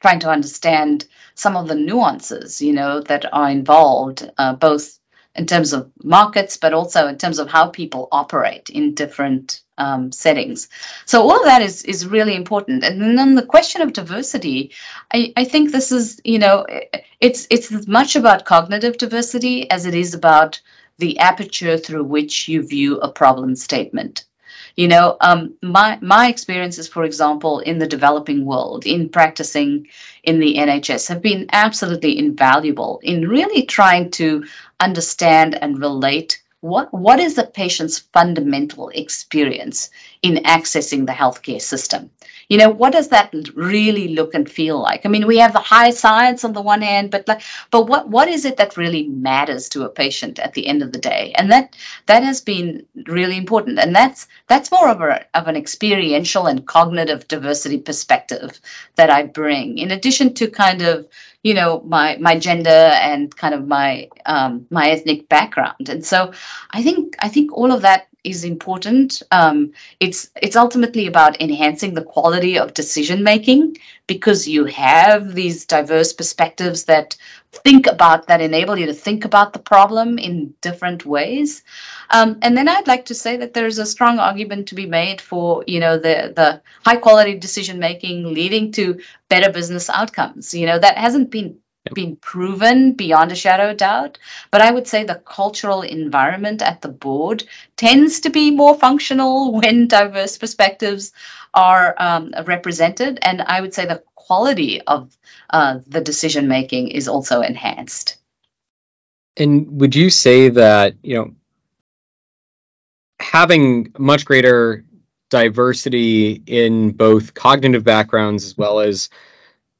trying to understand some of the nuances you know that are involved uh, both in terms of markets, but also in terms of how people operate in different um, settings. So all of that is is really important. And then the question of diversity, I, I think this is you know it's it's as much about cognitive diversity as it is about the aperture through which you view a problem statement. You know, um, my my experiences, for example, in the developing world, in practicing in the NHS, have been absolutely invaluable in really trying to understand and relate what what is the patient's fundamental experience in accessing the healthcare system. You know what does that really look and feel like? I mean we have the high science on the one hand but like but what what is it that really matters to a patient at the end of the day? And that that has been really important. And that's that's more of a of an experiential and cognitive diversity perspective that i bring. In addition to kind of you know my my gender and kind of my um, my ethnic background. And so i think i think all of that is important. Um, it's it's ultimately about enhancing the quality of decision making because you have these diverse perspectives that think about that enable you to think about the problem in different ways. Um, and then I'd like to say that there's a strong argument to be made for you know the the high quality decision making leading to better business outcomes. You know that hasn't been been proven beyond a shadow of doubt. But I would say the cultural environment at the board tends to be more functional <laughs> when diverse perspectives are um, represented. And I would say the quality of uh, the decision making is also enhanced. And would you say that, you know, having much greater diversity in both cognitive backgrounds as well as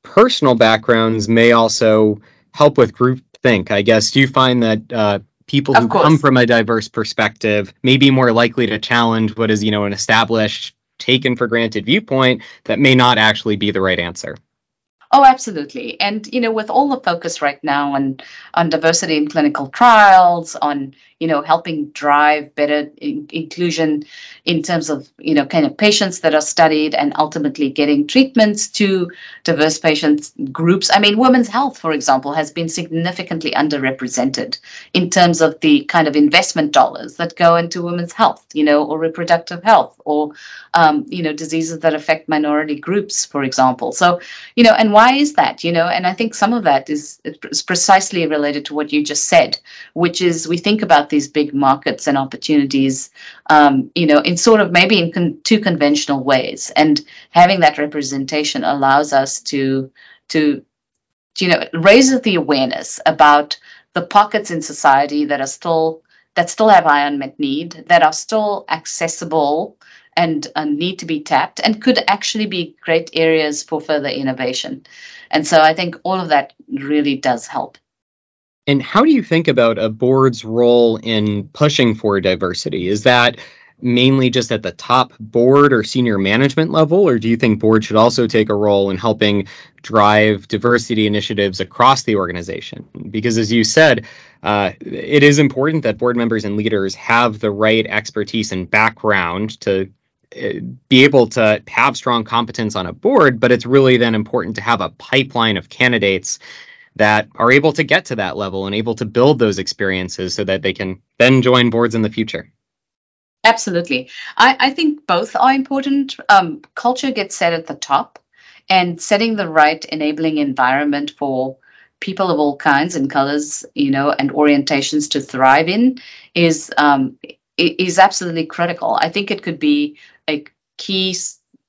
personal backgrounds may also help with group think. I guess do you find that uh, people who come from a diverse perspective may be more likely to challenge what is you know an established, taken for granted viewpoint that may not actually be the right answer? Oh, absolutely. And you know, with all the focus right now on on diversity in clinical trials, on you know helping drive better in- inclusion in terms of you know kind of patients that are studied and ultimately getting treatments to diverse patient groups. I mean, women's health, for example, has been significantly underrepresented in terms of the kind of investment dollars that go into women's health, you know, or reproductive health, or um, you know diseases that affect minority groups, for example. So you know, and why is that? You know, and I think some of that is, is precisely related to what you just said, which is we think about these big markets and opportunities, um, you know, in sort of maybe in con- two conventional ways, and having that representation allows us to to you know raises the awareness about the pockets in society that are still that still have high unmet need, that are still accessible and uh, need to be tapped and could actually be great areas for further innovation. And so I think all of that really does help. And how do you think about a board's role in pushing for diversity? Is that mainly just at the top board or senior management level, or do you think boards should also take a role in helping drive diversity initiatives across the organization? Because as you said, uh, it is important that board members and leaders have the right expertise and background to be able to have strong competence on a board, but it's really then important to have a pipeline of candidates that are able to get to that level and able to build those experiences so that they can then join boards in the future. Absolutely. I, I think both are important. Um, culture gets set at the top, and setting the right enabling environment for people of all kinds and colors, you know, and orientations to thrive in is um, is absolutely critical. I think it could be a key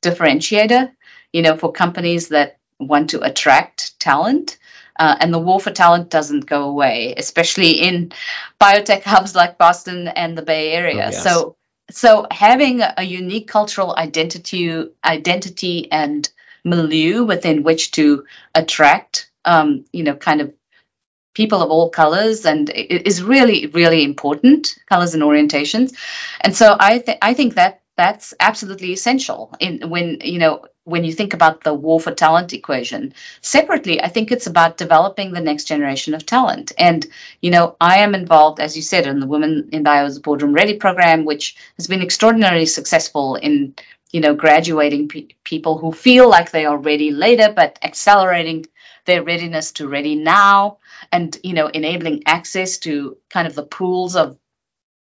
differentiator, you know, for companies that want to attract talent. Uh, and the war for talent doesn't go away, especially in biotech hubs like Boston and the Bay Area. Oh, yes. So, so having a unique cultural identity, identity and milieu within which to attract, um, you know, kind of people of all colors, and it is really, really important, colors and orientations. And so I, th- I think that that's absolutely essential in when you know when you think about the war for talent equation. Separately i think it's about developing the next generation of talent. And you know i am involved as you said in the women in bio's boardroom ready program which has been extraordinarily successful in you know graduating pe- people who feel like they are ready later but accelerating their readiness to ready now and you know enabling access to kind of the pools of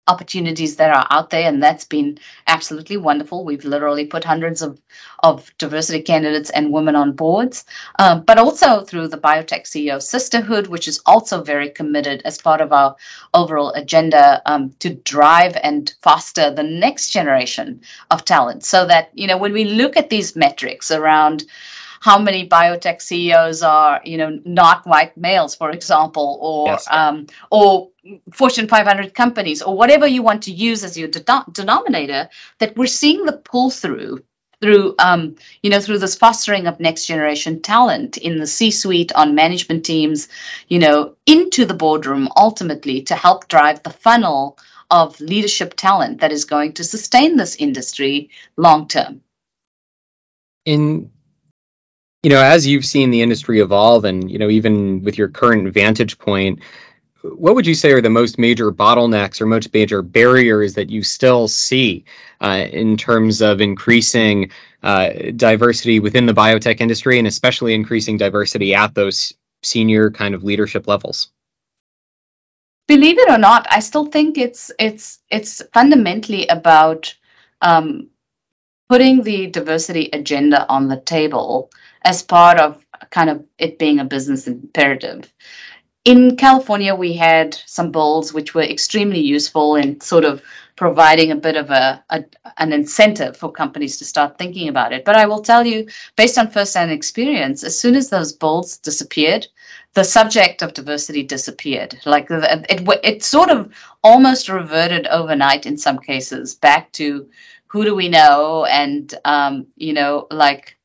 opportunities that are out there and that's been absolutely wonderful. We've literally put hundreds of, of diversity candidates and women on boards um, but also through the biotech ceo sisterhood which is also very committed as part of our overall agenda um, to drive and foster the next generation of talent. So that you know when we look at these metrics around how many biotech CEOs are, you know, not white males, for example, or yes. um, or Fortune 500 companies, or whatever you want to use as your de- denominator, that we're seeing the pull through through um, you know through this fostering of next generation talent in the c-suite on management teams you know into the boardroom ultimately to help drive the funnel of leadership talent that is going to sustain this industry long term in you know, as you've seen the industry evolve, and you know, even with your current vantage point, what would you say are the most major bottlenecks or most major barriers that you still see uh, in terms of increasing uh, diversity within the biotech industry, and especially increasing diversity at those senior kind of leadership levels? Believe it or not, I still think it's it's it's fundamentally about um, putting the diversity agenda on the table as part of kind of it being a business imperative. In California, we had some bills which were extremely useful in sort of providing a bit of a, a, an incentive for companies to start thinking about it. But I will tell you, based on first-hand experience, as soon as those bills disappeared, the subject of diversity disappeared. Like it, it sort of almost reverted overnight in some cases back to who do we know and um, you know like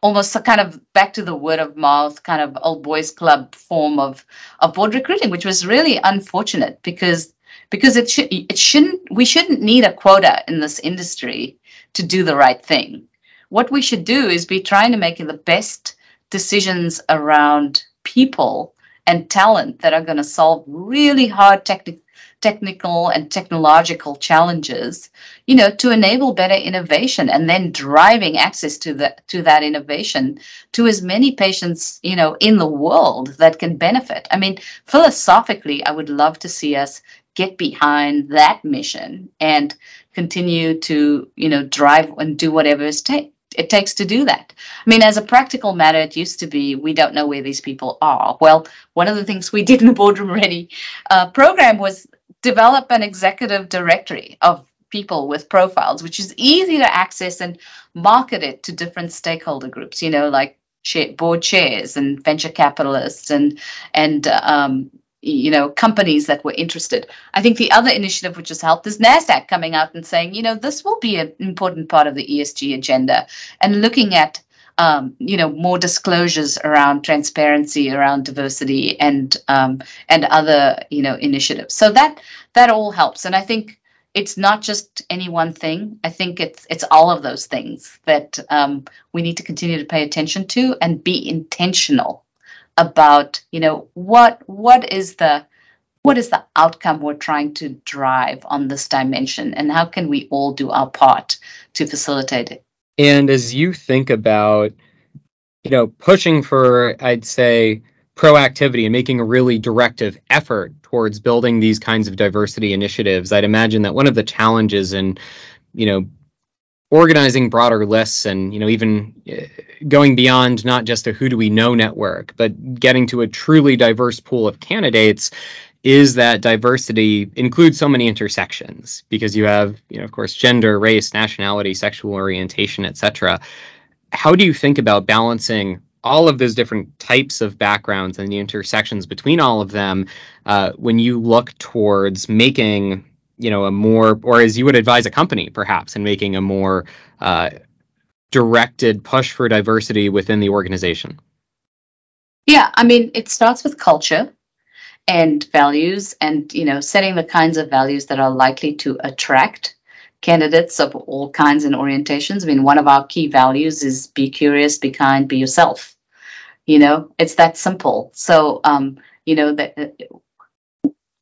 almost a kind of back to the word of mouth kind of old boys club form of of board recruiting which was really unfortunate because because it should it shouldn't we shouldn't need a quota in this industry to do the right thing. What we should do is be trying to make the best decisions around people and talent that are going to solve really hard technical technical and technological challenges, you know, to enable better innovation and then driving access to the to that innovation to as many patients, you know, in the world that can benefit. I mean, philosophically, I would love to see us get behind that mission and continue to, you know, drive and do whatever it takes to do that. I mean, as a practical matter, it used to be we don't know where these people are. Well, one of the things we did in the Boardroom Ready uh, program was develop an executive directory of people with profiles, which is easy to access and market it to different stakeholder groups, you know, like board chairs and venture capitalists and and um, you know companies that were interested. I think the other initiative which has helped is Nasdaq coming out and saying, you know, this will be an important part of the ESG agenda and looking at um, you know more disclosures around transparency around diversity and um, and other you know initiatives. So that that all helps. And i think it's not just any one thing. I think it's it's all of those things that um, we need to continue to pay attention to and be intentional about you know what what is the what is the outcome we're trying to drive on this dimension and how can we all do our part to facilitate it and as you think about, you know, pushing for, I'd say, proactivity and making a really directive effort towards building these kinds of diversity initiatives, I'd imagine that one of the challenges in, you know, organizing broader lists and you know even uh, going beyond not just a who do we know network but getting to a truly diverse pool of candidates is that diversity includes so many intersections because you have, you know, of course, gender, race, nationality, sexual orientation, etc. How do you think about balancing all of those different types of backgrounds and the intersections between all of them, uh, when you look towards making, you know, a more, or as you would advise a company perhaps, in making a more uh, directed push for diversity within the organization? Yeah, I mean, it starts with culture and values and you know setting the kinds of values that are likely to attract candidates of all kinds and orientations. I mean one of our key values is be curious be kind be yourself. You know it's that simple. So um, you know that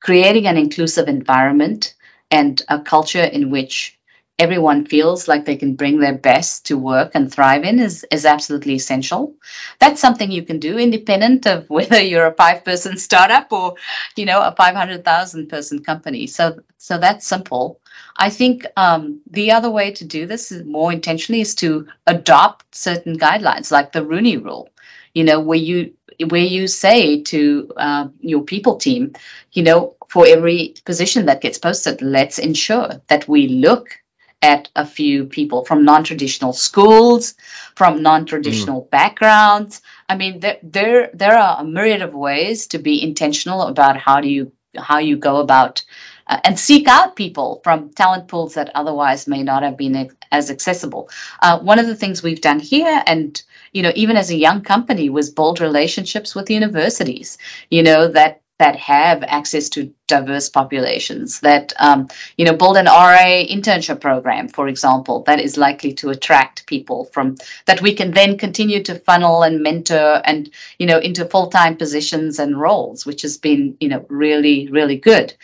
creating an inclusive environment and a culture in which everyone feels like they can bring their best to work and thrive in is, is absolutely essential. That's something you can do independent of <laughs> whether you're a five person startup or, you know, a 500,000 person company. So, so that's simple. I think um, the other way to do this more intentionally is to adopt certain guidelines like the Rooney rule, you know, where you where you say to uh, your people team, you know, for every position that gets posted, let's ensure that we look at a few people from non-traditional schools, from non-traditional mm. backgrounds. I mean, there, there there are a myriad of ways to be intentional about how do you how you go about uh, and seek out people from talent pools that otherwise may not have been as accessible. Uh, one of the things we've done here, and you know, even as a young company, was build relationships with universities. You know that that have access to diverse populations that um, you know build an RA internship program for example that is likely to attract people from that we can then continue to funnel and mentor and you know into full-time positions and roles which has been you know really really good.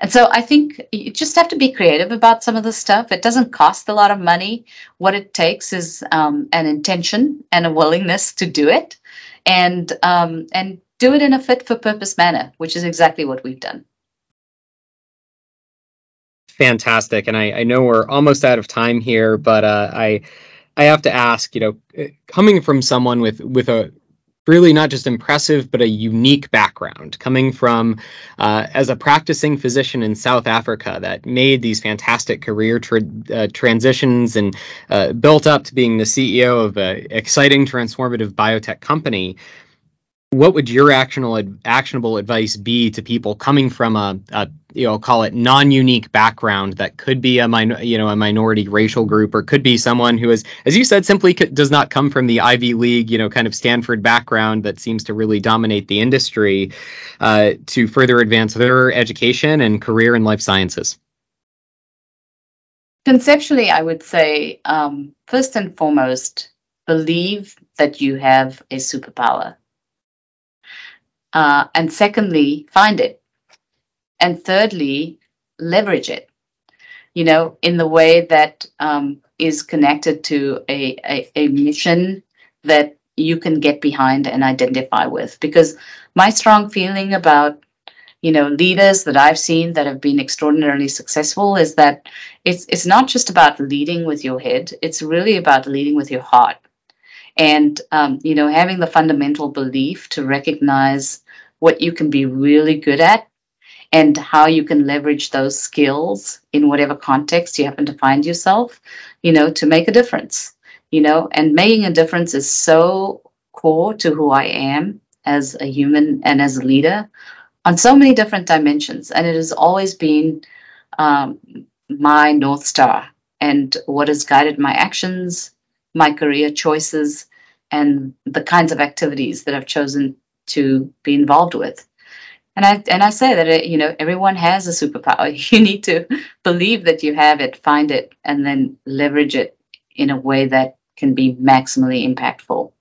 And so I think you just have to be creative about some of the stuff. It doesn't cost a lot of money. What it takes is um, an intention and a willingness to do it. And um, and do it in a fit for purpose manner, which is exactly what we've done. Fantastic. And I, I know we're almost out of time here, but uh, I I have to ask, you know, coming from someone with with a really not just impressive but a unique background coming from uh, as a practicing physician in south africa that made these fantastic career tra- uh, transitions and uh, built up to being the ceo of an exciting transformative biotech company what would your actionable actionable advice be to people coming from a, a you know call it non-unique background that could be a you know a minority racial group or could be someone who is as you said simply c- does not come from the Ivy League you know kind of Stanford background that seems to really dominate the industry uh, to further advance their education and career in life sciences? Conceptually I would say um, first and foremost believe that you have a superpower uh, and secondly, find it. And thirdly, leverage it, you know, in the way that um, is connected to a, a, a mission that you can get behind and identify with. Because my strong feeling about you know leaders that I've seen that have been extraordinarily successful is that it's it's not just about leading with your head; it's really about leading with your heart and um, you know having the fundamental belief to recognize what you can be really good at and how you can leverage those skills in whatever context you happen to find yourself you know to make a difference you know? And making a difference is so core to who i am as a human and as a leader on so many different dimensions. And it has always been um, my north star and what has guided my actions my career choices and the kinds of activities that I've chosen to be involved with. And I and I say that it, you know everyone has a superpower. <laughs> You need to believe that you have it, find it, and then leverage it in a way that can be maximally impactful.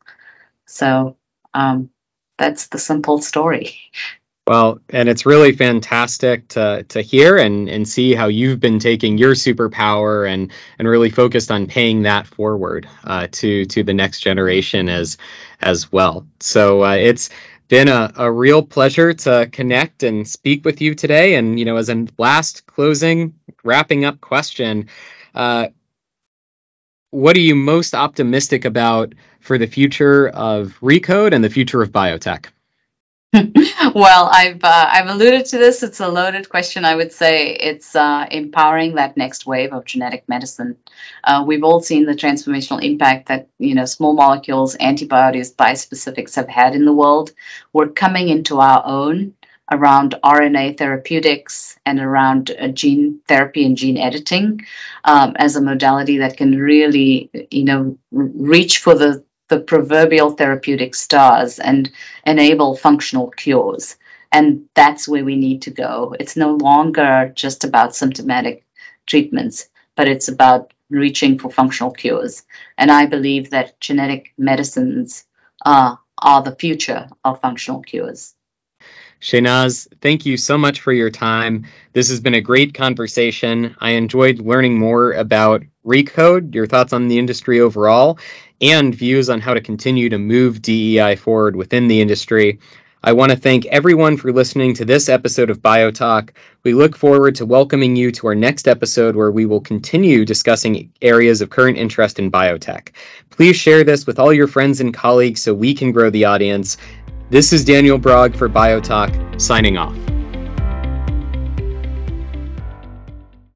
So um, that's the simple story. <laughs> Well, and it's really fantastic to to hear and and see how you've been taking your superpower and and really focused on paying that forward uh, to to the next generation as as well. So uh, it's been a, a real pleasure to connect and speak with you today. And you know, as a last closing wrapping up question, uh, what are you most optimistic about for the future of Recode and the future of biotech? <laughs> <laughs> well, I've uh, I've alluded to this. It's a loaded question. I would say it's uh, empowering that next wave of genetic medicine. Uh, we've all seen the transformational impact that you know small molecules, antibodies, bispecifics have had in the world. We're coming into our own around RNA therapeutics and around uh, gene therapy and gene editing um, as a modality that can really you know reach for the the proverbial therapeutic stars and enable functional cures. And that's where we need to go. It's no longer just about symptomatic treatments, but it's about reaching for functional cures. And I believe that genetic medicines are, are the future of functional cures. Shehnaaz, thank you so much for your time. This has been a great conversation. I enjoyed learning more about Recode, your thoughts on the industry overall, and views on how to continue to move DEI forward within the industry. I want to thank everyone for listening to this episode of BioTalk. We look forward to welcoming you to our next episode where we will continue discussing areas of current interest in biotech. Please share this with all your friends and colleagues so we can grow the audience. This is Daniel Brog for BioTalk, signing off.